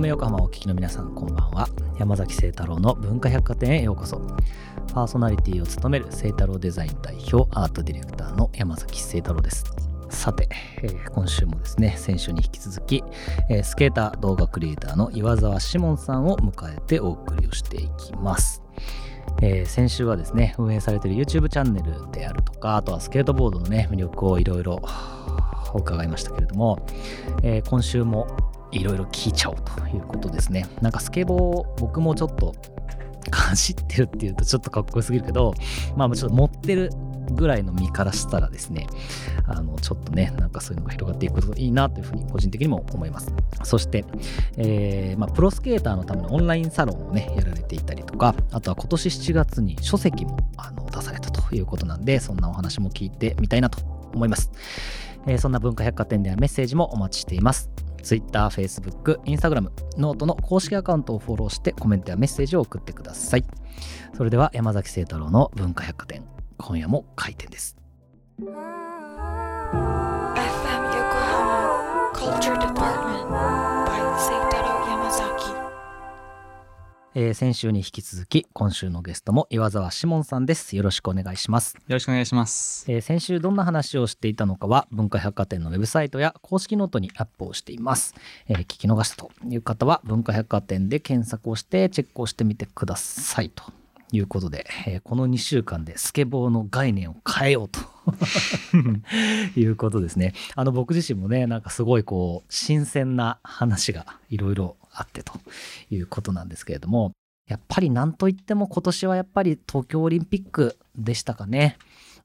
FM 横浜をお聞きの皆さんこんばんは。山崎聖太郎の文化百貨店へようこそ。パーソナリティを務める聖太郎デザイン代表アートディレクターの山崎聖太郎です。さて、えー今週もですね先週に引き続き、えースケーター動画クリエイターの岩沢志門さんを迎えてお送りをしていきます。えー先週はですね運営されている YouTube チャンネルであるとかあとはスケートボードのね魅力をいろいろ伺いましたけれども、えー今週もいろいろ聞いちゃおうということですね。なんかスケボー僕もちょっとかじってるっていうとちょっとかっこよすぎるけどまあちょっと持ってるぐらいの身からしたらですねあのちょっとねなんかそういうのが広がっていくといいなというふうに個人的にも思います。そして、えーまあ、プロスケーターのためのオンラインサロンをねやられていたりとかあとは今年7月に書籍もあの出されたということなんでそんなお話も聞いてみたいなと思います、えーそんな文化百貨店ではメッセージもお待ちしています。Twitter、Facebook、Instagram、 noteの公式アカウントをフォローしてコメントやメッセージを送ってください。それでは山崎聖太郎の文化百貨店今夜も開店です。えー先週に引き続き今週のゲストも岩沢志門さんですよろしくお願いします、よろしくお願いします。えー先週どんな話をしていたのかは文化百貨店のウェブサイトや公式ノートにアップをしています、えー聞き逃したという方は文化百貨店で検索をしてチェックをしてみてくださいということで、えーこの2週間でスケボーの概念を変えようと いうことですね。あの僕自身もねなんかすごいこう新鮮な話がいろいろあってということなんですけれどもやっぱりなんといっても今年はやっぱり東京オリンピックでしたかね。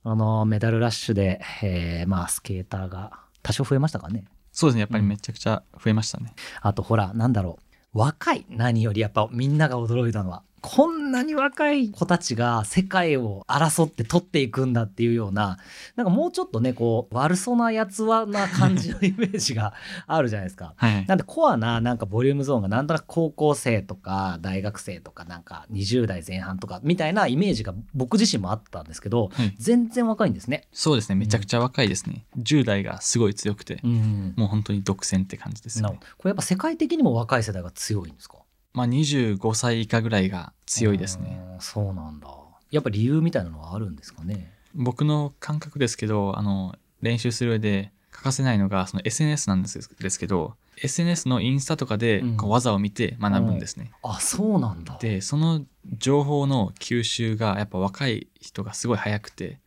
あのメダルラッシュで、えーまあスケーターが多少増えましたかね。そうですね、やっぱりめちゃくちゃ増えましたね。あとほらなんだろう若い何よりやっぱみんなが驚いたのはこんなに若い子たちが世界を争って取っていくんだっていうようななんかもうちょっとねこう悪そうなやつはな感じのイメージがあるじゃないですか。はい。なんでコアななんかボリュームゾーンがなんとなく高校生とか大学生とかなんか20代前半とかみたいなイメージが僕自身もあったんですけどはい全然若いんですね。そうですね、めちゃくちゃ若いですね。10代がすごい強くて、うんもう本当に独占って感じですねこれやっぱ世界的にも若い世代が強いんですか？まあ25歳以下ぐらいが強いですね。うん。そうなんだ。やっぱ理由みたいなのはあるんですかね？僕の感覚ですけど、あの、練習する上で欠かせないのが、その SNS なんですですけど、SNS のインスタとかでうんこう技を見て学ぶんですね。あ、そうなんだ。で、その情報の吸収がやっぱ若い人がすごい早くて、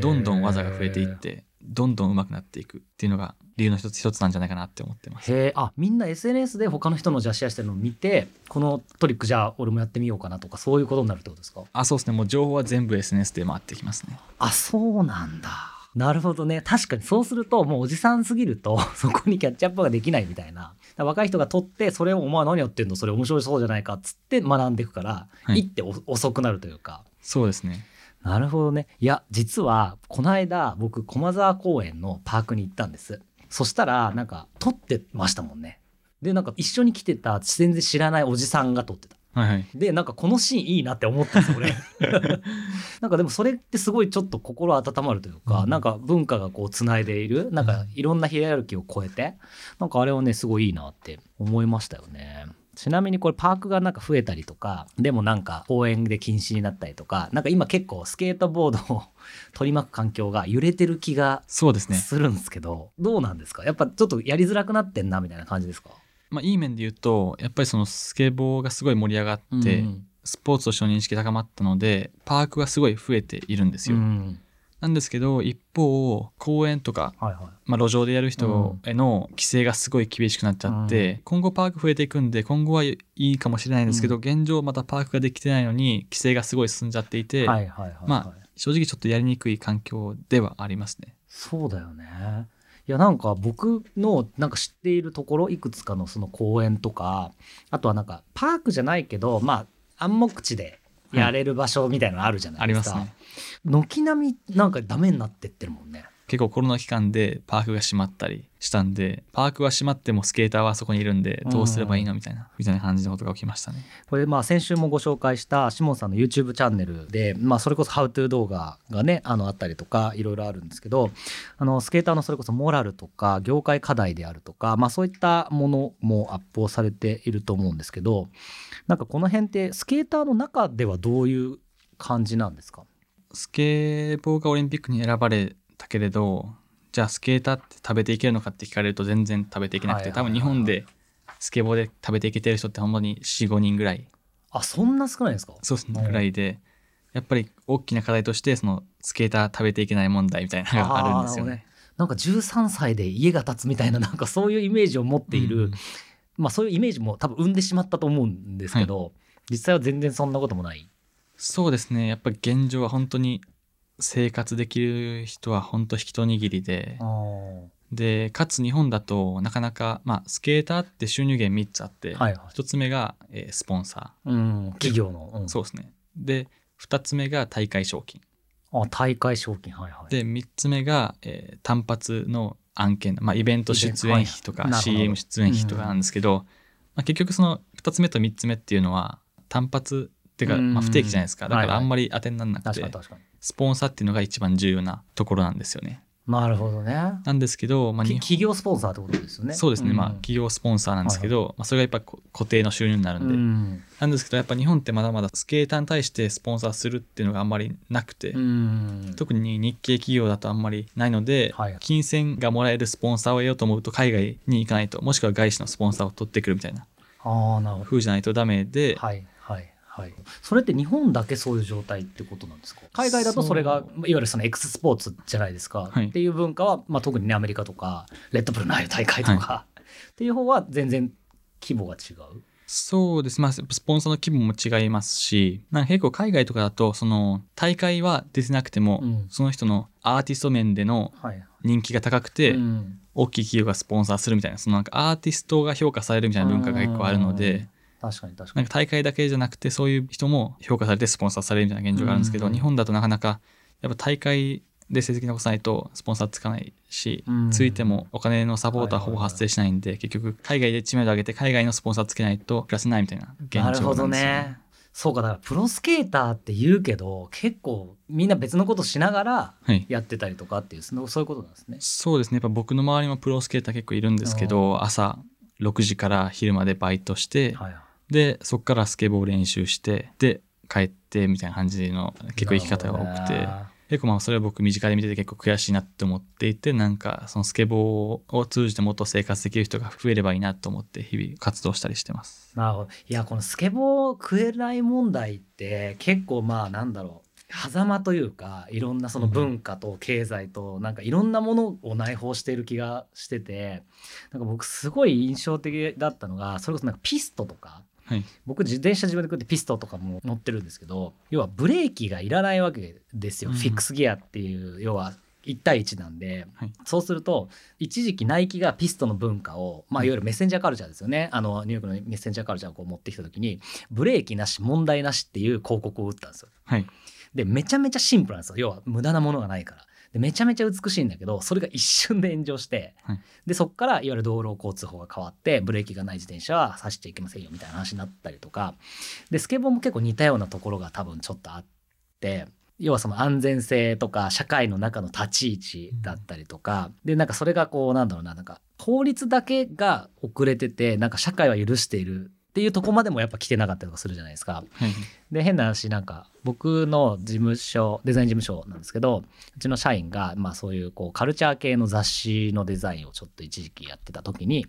どんどん技が増えていっ。てどんどん上手くなっていくっていうのが理由の一つ一つなんじゃないかなって思ってます。へえ、あ、みんな SNS で他の人のじゃあシェアしてるのを見て、このトリックじゃあ俺もやってみようかなとか、そういうことになるってことですか？あそうですねもう情報は全部 SNS で回ってきますね。あ、そうなんだ。なるほどね。確かにそうすると、もうおじさんすぎると、そこにキャッチアップができないみたいな。若い人が取って、それをお前何やってんのそれ面白そうじゃないかっつって学んでいくから、はい行ってお遅くなるというか。そうですね。なるほどね。いや、実は、この間、僕、駒沢公園のパークに行ったんです。そしたら、なんか、撮ってましたもんね。で、なんか、一緒に来てた、全然知らないおじさんが撮ってた。はいはい。で、なんか、このシーンいいなって思ったんですよ、俺。なんか、でも、それってすごいちょっと心温まるというか、うんなんか、文化がこう、つないでいる、なんか、いろんなヒエラルキーを超えて、なんか、あれはね、すごいいいなって思いましたよね。ちなみにこれパークがなんか増えたりとかでもなんか公園で禁止になったりとかなんか今結構スケートボードを取り巻く環境が揺れてる気がするんですけど、どうなんですか？やっぱちょっとやりづらくなってんなみたいな感じですか？まあいい面で言うとやっぱりそのスケボーがすごい盛り上がって、うん。スポーツとしての認識高まったのでパークがすごい増えているんですよ。うんなんですけど一方公園とか、はいはい。まあ、路上でやる人への規制がすごい厳しくなっちゃって、うん。今後パーク増えていくんで今後はいいかもしれないんですけど、う現状またパークができてないのに規制がすごい進んじゃっていて、はいはいはいはい。まあ正直ちょっとやりにくい環境ではありますね。そうだよね。いやなんか僕のなんか知っているところいくつかのその公園とかあとはなんかパークじゃないけどまあ暗黙地でやれる場所みたいなのあるじゃないですか、ありますね。軒並みなんかダメになってってるもんね結構コロナ期間でパークが閉まったりしたんでパークは閉まってもスケーターはそこにいるんでどうすればいいのみたいなみたいな感じのことが起きましたね。これまあ先週もご紹介したシモンさんの YouTube チャンネルで、まあ、それこそ「How to」動画がねあのあったりとかいろいろあるんですけどあのスケーターのそれこそモラルとか業界課題であるとか、まあ、そういったものもアップをされていると思うんですけどなんかこの辺ってスケーターの中ではどういう感じなんですか？スケボーがオリンピックに選ばれたけれどじゃあスケーターって食べていけるのかって聞かれると全然食べていけなくて、はいはいはい多分日本でスケボーで食べていけてる人ってほんまに45人ぐらい。あそんな少ないんですか？そうですねうんぐらいでやっぱり大きな課題としてそのスケーター食べていけない問題みたいなのがあるんですよあーなね。なんか13歳で家が建つみたいななんかそういうイメージを持っている、うんまあそういうイメージも多分生んでしまったと思うんですけど、実際は全然そんなこともない。そうですね。やっぱり現状は本当に生活できる人は本当引きと握りで。でかつ日本だとなかなか、まあ、スケーターって収入源3つあって、はいはい。1つ目が、えースポンサうん、企業の。うーん。そうですね。で2つ目が大会賞金。あ大会賞金、はいはい。で3つ目が、えー単発の案件、まあ、イベント出演費とか CM 出演費とかなんですけど、まあ、結局その2つ目と3つ目っていうのは単発っていうか、うん。まあ、不定期じゃないですか。だかはいはい。らあんまり当てにならなくて、確かに確かに。スポンサーっていうのが一番重要なところなんですよね。なるほどね。なんですけど、まあ、企業スポンサーってことですよね。そうですね、んまあ企業スポンサーなんですけど、まあ、それがやっぱこ固定の収入になるんで、うん。なんですけどやっぱ日本ってまだまだスケーターに対してスポンサーするっていうのがあんまりなくて、うん。特に日系企業だとあんまりないので、はい金銭がもらえるスポンサーを得ようと思うと海外に行かないともしくは外資のスポンサーを取ってくるみたいな。風じゃないとダメで、はいはい。はい。それって日本だけそういう状態ってことなんですか？海外だとそれがいわゆるその X スポーツじゃないですか、はい。っていう文化は、まあ、特にねアメリカとかレッドブルのああいう大会とか、っていう方は全然規模が違う？そうです。まあスポンサーの規模も違いますしなんか結構海外とかだとその大会は出てなくても、うん。その人のアーティスト面でのはい、人気が高くて、うん。大きい企業がスポンサーするみたいなそのなんかアーティストが評価されるみたいな文化が結構あるので確かに確かに。なんか大会だけじゃなくてそういう人も評価されてスポンサーされるみたいな現状があるんですけど、うん。日本だとなかなかやっぱ大会で成績残さないとスポンサーつかないし、うん。ついてもお金のサポートはほぼ発生しないんで、結局海外で知名度上げて海外のスポンサーつけないと暮らせないみたいな現状なんですよ、なるほどね。そうかだからプロスケーターって言うけど結構みんな別のことしながらはい。やってたりとかっていうそのそういうことなんですね。そうですね。やっぱ僕の周りもプロスケーター結構いるんですけど朝6時から昼までバイトして、はいはいでそこからスケボー練習してで帰ってみたいな感じの結構生き方が多くて、結構まあそれは僕身近で見てて結構悔しいなって思っていてなんかそのスケボーを通じてもっと生活できる人が増えればいいなと思って日々活動したりしてます。なるほど。いやこのスケボー食えない問題って結構まあなんだろう狭間というかいろんなその文化と経済となんかいろんなものを内包している気がしててなんか僕すごい印象的だったのがそれこそなんかピストとかはい、僕自転車自分でこうやってピストとかも乗ってるんですけど要はブレーキがいらないわけですよ、うん。フィックスギアっていう要は1対1なんで、はい。そうすると一時期ナイキがピストの文化を、まあ、いわゆるメッセンジャーカルチャーですよね。あのニューヨークのメッセンジャーカルチャーをこう持ってきた時にブレーキなし問題なしっていう広告を打ったんですよ。はい、でめちゃめちゃシンプルなんですよ。要は無駄なものがないから。でめちゃめちゃ美しいんだけどそれが一瞬で炎上して、はい。でそこからいわゆる道路交通法が変わってブレーキがない自転車は走っちゃいけませんよみたいな話になったりとか。でスケボーも結構似たようなところが多分ちょっとあって要はその安全性とか社会の中の立ち位置だったりとか、でなんかそれがこうなんだろうななんか法律だけが遅れててなんか社会は許しているっていうとこまでもやっぱ来てなかったりとかするじゃないですか。はい、で変な話なんか僕の事務所デザイン事務所なんですけどうちの社員がまあそういうこうカルチャー系の雑誌のデザインをちょっと一時期やってた時に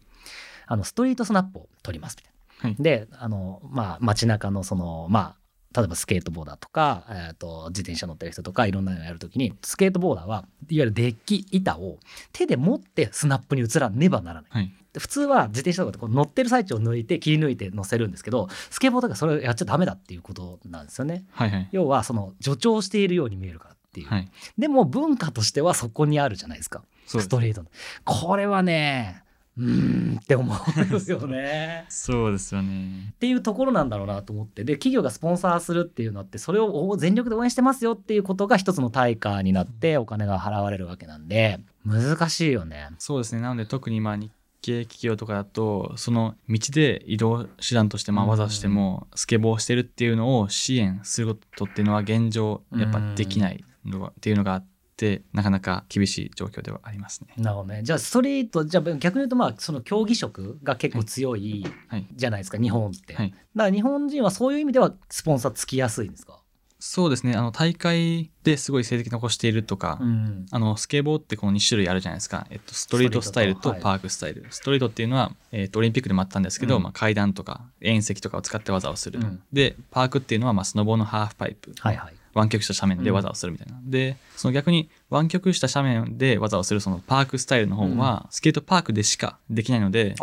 あのストリートスナップを撮りますみたいな。はいであのまあ街中のそのまあ例えばスケートボーダーとか、えー、と自転車乗ってる人とかいろんなのやるときにスケートボーダーはいわゆるデッキ板を手で持ってスナップに移らねばならない。はい、で普通は自転車とかってこう乗ってる最中を抜いて切り抜いて乗せるんですけどスケボーとかそれをやっちゃダメだっていうことなんですよね。はい、はい、要はその助長しているように見えるからっていう、はい、でも文化としてはそこにあるじゃないですか。ストリートの。これはねうーんって思うよね。そうですよね。っていうところなんだろうなと思って。で企業がスポンサーするっていうのってそれを全力で応援してますよっていうことが一つの対価になってお金が払われるわけなんで難しいよね。そうですね。なので特にまあ日系企業とかだとその道で移動手段としてまあうんわざとしてもスケボーしてるっていうのを支援することっていうのは現状やっぱできないのがっていうのがあってなかなか厳しい状況ではありますね。なるほどね。じゃあストリートじゃあ逆に言うとまあその競技色が結構強いはいじゃないですか、日本って。はいだから日本人はそういう意味ではスポンサーつきやすいんですか、そうですね。あの大会ですごい成績残しているとか、ん、あのスケボーってこの2種類あるじゃないですか、えっと、ストリートスタイルととパークスタイル、ストリートっていうのは、えっと、オリンピックでもあったんですけど、うん。まあ、階段とか遠石とかを使って技をする、うん。でパークっていうのは、まあ、スノボーのハーフパイプ、はいはい。湾曲した斜面で技をするみたいな、でその逆に湾曲した斜面で技をするそのパークスタイルの方は、スケートパークでしかできないので。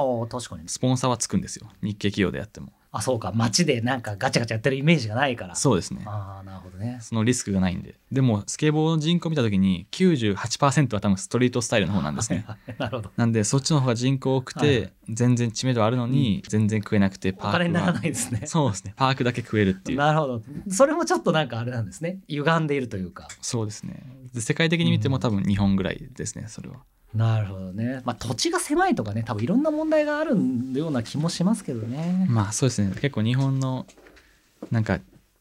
スポンサーはつくんですよ。日系企業でやってもあそうか街でなんかガチャガチャやってるイメージがないから。そうですねああなるほどね。そのリスクがないんででもスケボーの人口見た時に98%は多分ストリートスタイルの方なんですね なるほど。なんでそっちの方が人口多くて、全然知名度あるのに全然食えなくてパークはお金にならないですね。そうですねパークだけ食えるっていうなるほど。それもちょっとなんかあれなんですね。歪んでいるというか。そうですねで世界的に見ても多分日本ぐらいですねそれはなるほどね。まあ土地が狭いとかね、多分いろんな問題があるような気もしますけどね。まあそうですね結構日本のなんか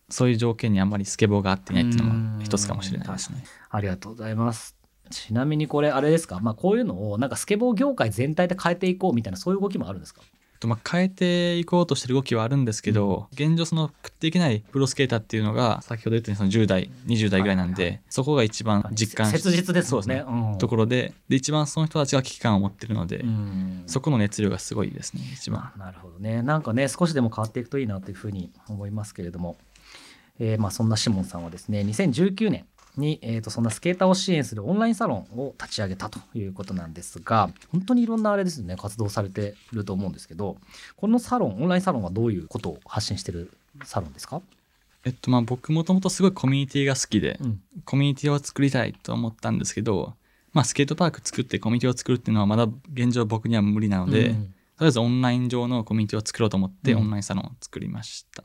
そういう条件にあんまりスケボーが合ってないっていうのも一つかもしれないですねありがとうございます。ちなみにこれあれですか、まあ、こういうのをなんかスケボー業界全体で変えていこうみたいなそういう動きもあるんですか？とまあ変えていこうとしてる動きはあるんですけど、現状その食っていけないプロスケーターっていうのが先ほど言ったようにその10代20代ぐらいなんで、はいはい。そこが一番実感切実ですね。そううん。ところでで一番その人たちが危機感を持ってるので、うん。そこの熱量がすごいですね一番。なるほどね。なんかね、少しでも変わっていくといいなというふうに思いますけれども、えーまあそんなシモンさんはですね、2019年に、えー、とそんなスケーターを支援するオンラインサロンを立ち上げたということなんですが、本当にいろんなあれですね、活動されてると思うんですけど、このサロン、オンラインサロンはどういうことを発信してるサロンですか、えっとまあ僕もともとすごいコミュニティが好きで、うん。コミュニティを作りたいと思ったんですけど、まあ、スケートパーク作ってコミュニティを作るっていうのはまだ現状僕には無理なので、うん。とりあえずオンライン上のコミュニティを作ろうと思ってうん。オンラインサロンを作りました。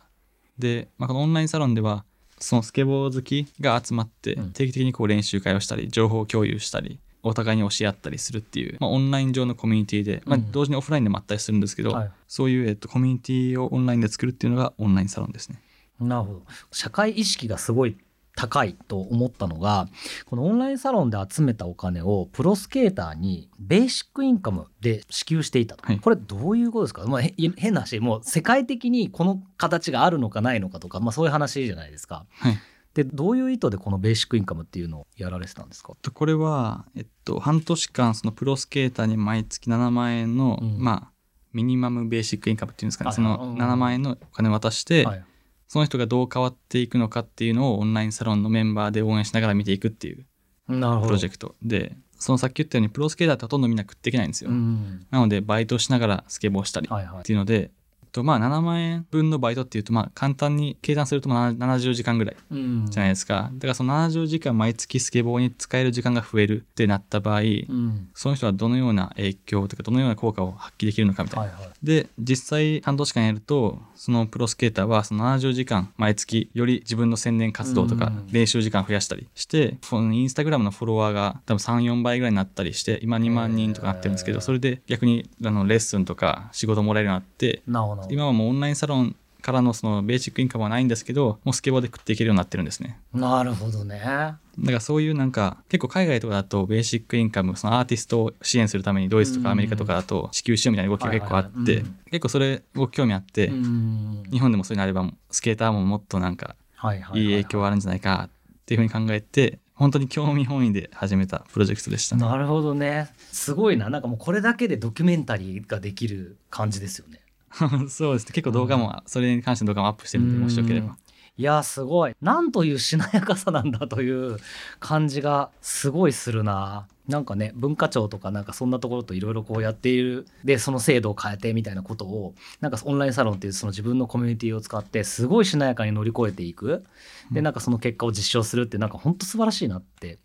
で、まあ、このオンラインサロンではそのスケボー好きが集まってうん。定期的にこう練習会をしたり情報共有したりお互いに教え合ったりするっていう、まあ、オンライン上のコミュニティで、まあうん。同時にオフラインでもあったりするんですけど、はい。そういう、えっと、コミュニティをオンラインで作るっていうのがオンラインサロンですね。なるほど。社会意識がすごい高いと思ったのがこのオンラインサロンで集めたお金をプロスケーターにベーシックインカムで支給していたと、はい。これどういうことですか、まあ、へ変な話もう世界的にこの形があるのかないのかとか、まあ、そういう話じゃないですか。はい。でどういう意図でこのベーシックインカムっていうのをやられてたんですか？とこれは、えっと、半年間そのプロスケーターに毎月7万円の、うん。まあミニマムベーシックインカムっていうんですかね。はいそのうん7万円のお金を渡して、はいその人がどう変わっていくのかっていうのをオンラインサロンのメンバーで応援しながら見ていくっていうプロジェクトでそのさっき言ったようにプロスケーターってほとんどみんな食っていけないんですよ、うん。なのでバイトしながらスケボーしたりはいはい。っていうので、えっと、まあ7万円分のバイトっていうとまあ簡単に計算するとまあ70時間ぐらいうん。じゃないですか。だからその70時間毎月スケボーに使える時間が増えるってなった場合、うん。その人はどのような影響とかどのような効果を発揮できるのかみたいな。はいはい。で実際半年間やるとそのプロスケーターはその70時間毎月より自分の専念活動とかうん。練習時間増やしたりしてこのインスタグラムのフォロワーが多分34倍ぐらいになったりして今2万人とかなってるんですけどそれで逆にあのレッスンとか仕事もらえるようになってな今はもうオンラインサロンからのそのベーシックインカムはないんですけどもうスケボーで食っていけるようになってるんですね。なるほどね。だからそういうなんか結構海外とかだとベーシックインカムそのアーティストを支援するためにドイツとかアメリカとかだと支給しようみたいな動きが結構あって結構それを興味あってうん。日本でもそういうのあればスケーターももっとなんかはいはいいい影響があるんじゃないかっていうふうに考えて本当に興味本位で始めたプロジェクトでしたね。なるほどね。すごいな。なんかもうこれだけでドキュメンタリーができる感じですよね そうです。ね結構動画もそれに関しての動画もアップしてるんでもしよければ。いやすごい。なんというしなやかさなんだという感じがすごいするな。なんかね文化庁とかなんかそんなところといろいろこうやっている。でその制度を変えてみたいなことをなんかオンラインサロンっていうその自分のコミュニティを使ってすごいしなやかに乗り越えていく。でなんかその結果を実証するってなんか本当素晴らしいなって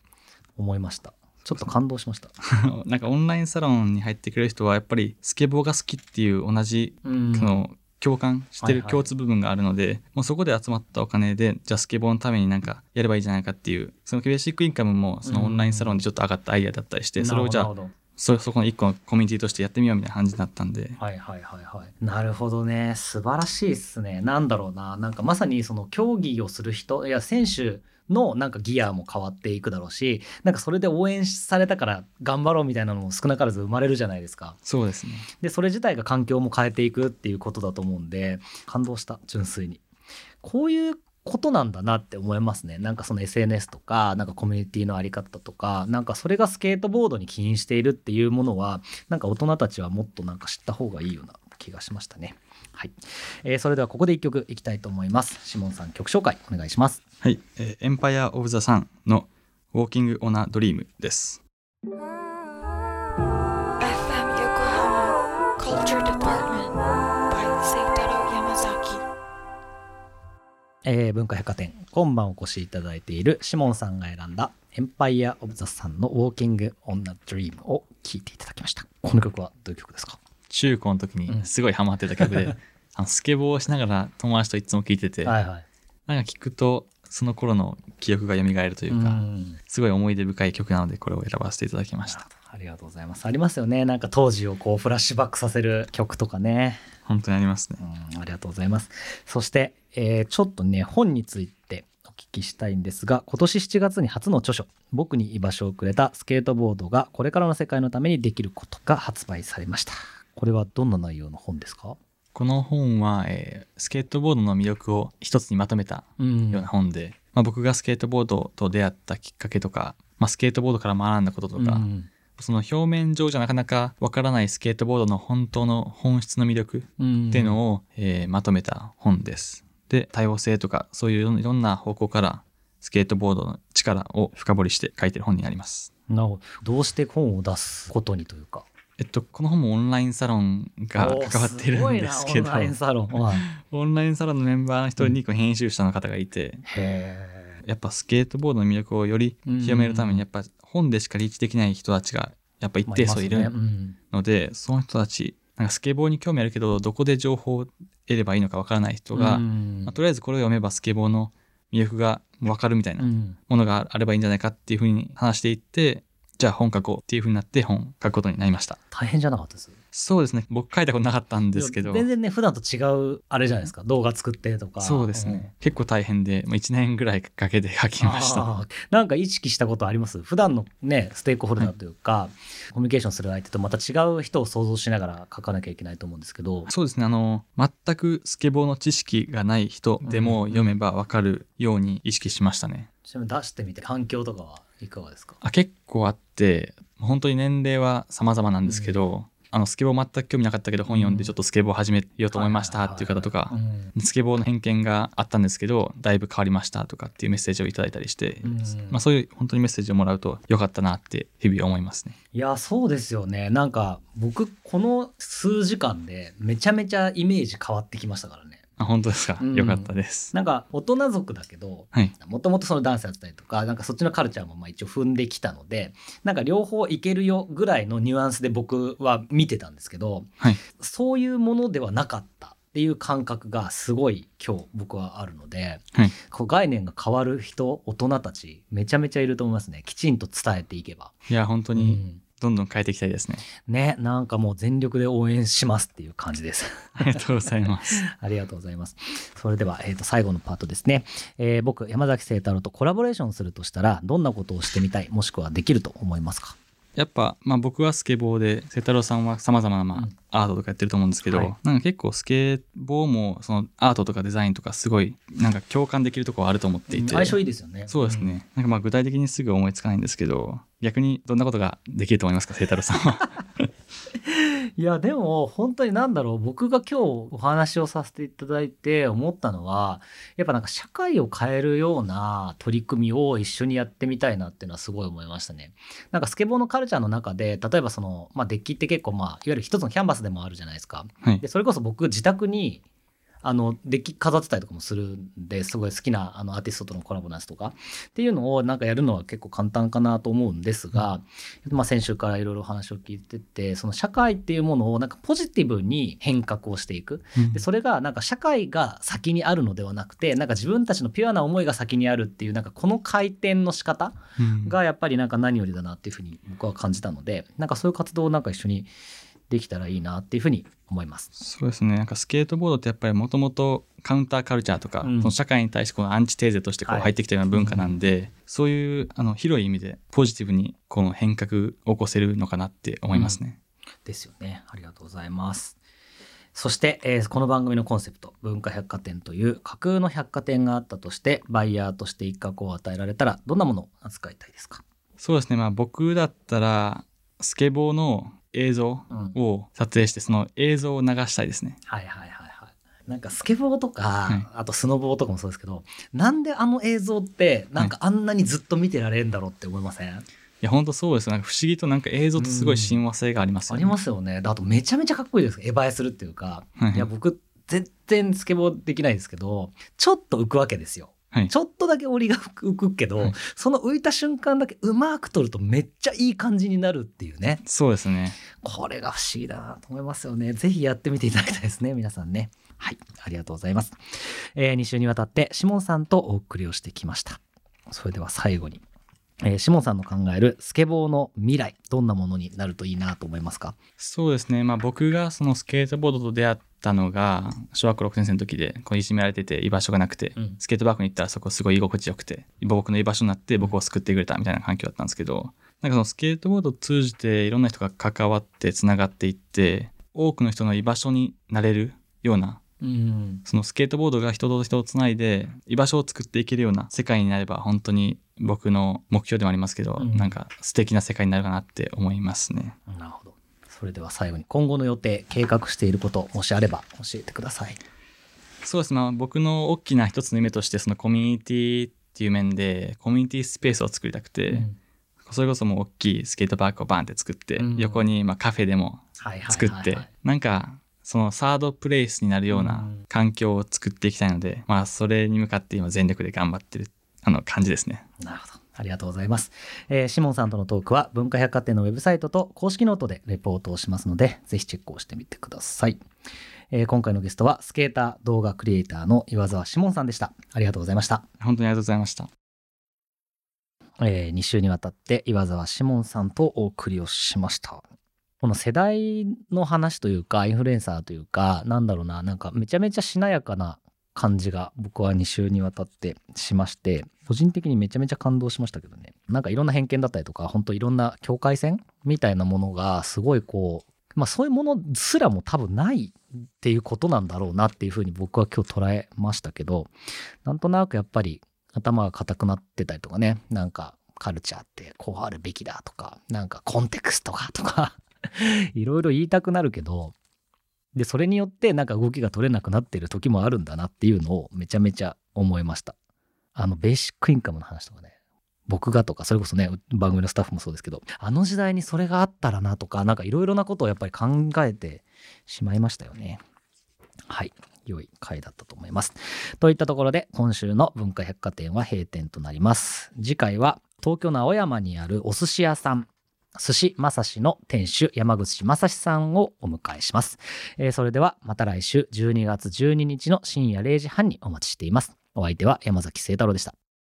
思いましたちょっと感動しました。なんかオンラインサロンに入ってくれる人はやっぱりスケボーが好きっていう同じうんその共感してるはいはい共通部分があるので、もうそこで集まったお金でじゃあスケボーのためになんかやればいいじゃないかっていうそのベーシックインカムもそのオンラインサロンでちょっと上がったアイデアだったりして、それをじゃあそそこの一個のコミュニティとしてやってみようみたいな感じだったんで、はいはいはいはい。なるほどね。素晴らしいっすね。なんだろうな。なんかまさにその競技をする人、いや、選手のなんかギアも変わっていくだろうし、なんかそれで応援されたから頑張ろうみたいなのも少なからず生まれるじゃないですか。そうですねで、それ自体が環境も変えていくっていうことだと思うんで、感動した、純粋に。こういうことなんだなって思いますね。なんかその SNS とか、なんかコミュニティのあり方とか、なんかそれがスケートボードに起因しているっていうものは、なんか大人たちはもっとなんか知った方がいいような気がしましたね。はい。えーそれではここで一曲いきたいと思います。シモンさん曲紹介お願いします。はい、えーエンパイア・オブ・ザ・サンの「ウォーキング・オナ・ドリーム」です。えー文化百貨店今晩お越しいただいているシモンさんが選んだエンパイア・オブ・ザ・サンのウォーキング・オン・ナ・ドリームを聴いていただきました。この曲はどういう曲ですか？中高の時にすごいハマってた曲で、あのスケボーをしながら友達といつも聴いてて、はいはい。なんか聞くとその頃の記憶が蘇るというか、んすごい思い出深い曲なのでこれを選ばせていただきました。ありがとうございます。ありますよね。なんか当時をこうフラッシュバックさせる曲とかね。本当にありますね。うん、ありがとうございます。そして、えーちょっとね、本についてお聞きしたいんですが、今年7月に初の著書、僕に居場所をくれたスケートボードがこれからの世界のためにできることが発売されました。これはどんな内容の本ですか？この本は、えースケートボードの魅力を一つにまとめたうんような本で、まあ、僕がスケートボードと出会ったきっかけとか、まあ、スケートボードから学んだこととか、うんその表面上じゃなかなかわからないスケートボードの本当の本質の魅力うんっていうのを、えーまとめた本です。で多様性とかそういういろんな方向からスケートボードの力を深掘りして書いてる本になります。なるほど。どうして本を出すことにというか。えっと、この本もオンラインサロンが関わってるんですけど。オンラインサロン。は。い オンラインサロンのメンバーの一人にこう編集者の方がいて、へやっぱスケートボードの魅力をより広めるためにやっぱ本でしかリーチできない人たちがやっぱ一定数いるので、その人たちなんかスケボーに興味あるけどどこで情報を得ればいいのかわからない人が、まあとりあえずこれを読めばスケボーの魅力がわかるみたいなものがあればいいんじゃないかっていうふうに話していってじゃあ本書こうっていうふうになって本書くことになりました。大変じゃなかったです？そうですね。僕書いたことなかったんですけど。全然ね普段と違うあれじゃないですか？動画作ってとか。そうですね、結構大変で、まあ、1年ぐらいかけて書きました。なんか意識したことあります？普段のねステークホルダーというか、コミュニケーションする相手とまた違う人を想像しながら書かなきゃいけないと思うんですけど。そうですね。あの全くスケボーの知識がない人でも読めばわかるように意識しましたね、ちなみに出してみて反響とかは？いかがですか？あ結構あって本当に年齢は様々なんですけど、あのスケボー全く興味なかったけど本読んでちょっとスケボー始めようと思いましたっていう方とかスケボーの偏見があったんですけどだいぶ変わりましたとかっていうメッセージをいただいたりして、うん。まあ、そういう本当にメッセージをもらうとよかったなって日々思いますね。いやそうですよね。なんか僕この数時間でめちゃめちゃイメージ変わってきましたからねあ本当ですか、うん。よかったです。なんか大人族だけどはい、もともとそのダンスやってたりとかなんかそっちのカルチャーもまあ一応踏んできたのでなんか両方いけるよぐらいのニュアンスで僕は見てたんですけどはい、そういうものではなかったっていう感覚がすごい今日僕はあるので、はい。こう概念が変わる人大人たちめちゃめちゃいると思いますね。きちんと伝えていけば。いや本当にうんどんどん変えていきたいですね。ねなんかもう全力で応援しますっていう感じです。ありがとうございます。ありがとうございます。それでは、えー、と最後のパートですね、えー僕山崎清太郎とコラボレーションするとしたらどんなことをしてみたいもしくはできると思いますか？やっぱ、まあ、僕はスケボーで瀬太郎さんはさまざまな、アートとかやってると思うんですけど、はい。なんか結構スケボーもそのアートとかデザインとかすごいなんか共感できるところあると思っていて、相性いいですよね。そうですね、なんかまあ具体的にすぐ思いつかないんですけど逆にどんなことができると思いますか清太郎さんは？うんいやでも本当になんだろう僕が今日お話をさせていただいて思ったのはやっぱなんか社会を変えるような取り組みを一緒にやってみたいなっていうのはすごい思いましたね。なんかスケボーのカルチャーの中で例えばその、まあ、デッキって結構まあいわゆる一つのキャンバスでもあるじゃないですか。はいでそれこそ僕自宅にあのデッキ飾ってたりとかもするんですごい好きなあのアーティストとのコラボのやつとか。っていうのをなんかやるのは結構簡単かなと思うんですが、まあ、先週からいろいろお話を聞いててその社会っていうものをなんかポジティブに変革をしていく。でそれがなんか社会が先にあるのではなくてなんか自分たちのピュアな思いが先にあるっていうなんかこの回転の仕方うん。がやっぱりなんか何よりだなっていうふうに僕は感じたのでなんかそういう活動をなんか一緒にできたらいいなっていうふうに思います。そうですねなんかスケートボードってやっぱりもともとカウンターカルチャーとか、うんその社会に対してこのアンチテーゼとしてこうはい入ってきたような文化なんで、そういうあの広い意味でポジティブにこの変革を起こせるのかなって思いますね。ですよね。ありがとうございます。そして、えーこの番組のコンセプト文化百貨店という架空の百貨店があったとしてバイヤーとして一角を与えられたらどんなものを扱いたいですか、そうですねまあ僕だったらスケボーの映像うんを撮影してその映像を流したいですね。はいはいはいはい。なんかスケボーとか、はいあとスノボーとかもそうですけどなんであの映像ってなんかあんなにずっと見てられるんだろうって思いません、いや本当そうですなんか不思議となんか映像ってすごい親和性がありますよね。ありますよね。であとめちゃめちゃかっこいいです。エ映えするっていうか。はいいや、僕、全然スケボーできないですけど、ちょっと浮くわけですよ。はいちょっとだけ檻が浮くけど、はいその浮いた瞬間だけうまく撮るとめっちゃいい感じになるっていうね。そうですね。これが不思議だなと思いますよね。ぜひやってみていただきたいですね、皆さんね。はい、ありがとうございます。え2週にわたってシモンさんとお送りをしてきました。それでは最後に、えーシモンさんの考えるスケボーの未来、どんなものになるといいなと思いますか？そうですね、まあ、僕がそのスケートボードと出会ったのが小学校6年生の時でこういじめられてて居場所がなくて、うんスケートパークに行ったらそこすごい居心地よくて僕の居場所になって僕を救ってくれたみたいな環境だったんですけどなんかそのスケートボードを通じていろんな人が関わってつながっていって多くの人の居場所になれるようなうん。そのスケートボードが人と人をつないで居場所を作っていけるような世界になれば本当に僕の目標でもありますけど、うんなんか素敵な世界になるかなって思いますね。なるほど。それでは最後に今後の予定、計画していること、もしあれば教えてください。そうですね、まあ、僕の大きな一つの夢としてそのコミュニティっていう面でコミュニティスペースを作りたくて、うんそれこそもう大きいスケートパークをバンって作って、うん横にまあカフェでも作って、なんかそのサードプレイスになるようなうん環境を作っていきたいので、まあそれに向かって今全力で頑張ってるあの感じですね。なるほど。ありがとうございます。えーシモンさんとのトークは文化百貨店のウェブサイトと公式ノートでレポートをしますので、ぜひチェックをしてみてください。えー今回のゲストはスケーター動画クリエイターの岩沢シモンさんでした。ありがとうございました。本当にありがとうございました。え2週にわたって岩沢シモンさんとお送りをしました。この世代の話というかインフルエンサーというかなんだろうななんかめちゃめちゃしなやかな感じが僕は2週にわたってしまして個人的にめちゃめちゃ感動しましたけどね。なんかいろんな偏見だったりとか本当いろんな境界線みたいなものがすごいこうまあそういうものすらも多分ないっていうことなんだろうなっていうふうに僕は今日捉えましたけどなんとなくやっぱり頭が固くなってたりとかね。なんかカルチャーってこうあるべきだとかなんかコンテクストがとか いろいろ言いたくなるけどでそれによってなんか動きが取れなくなってる時もあるんだなっていうのをめちゃめちゃ思いました。あのベーシックインカムの話とかね。僕がとかそれこそね番組のスタッフもそうですけどあの時代にそれがあったらなとかなんかいろいろなことをやっぱり考えてしまいましたよね。はい。良い回だったと思います。といったところで今週の文化百貨店は閉店となります。次回は東京の青山にあるお寿司屋さん。寿司まさしの店主山口正史さんをお迎えします、えーそれではまた来週12月12日の深夜0時半にお待ちしています。お相手は山崎清太郎でした。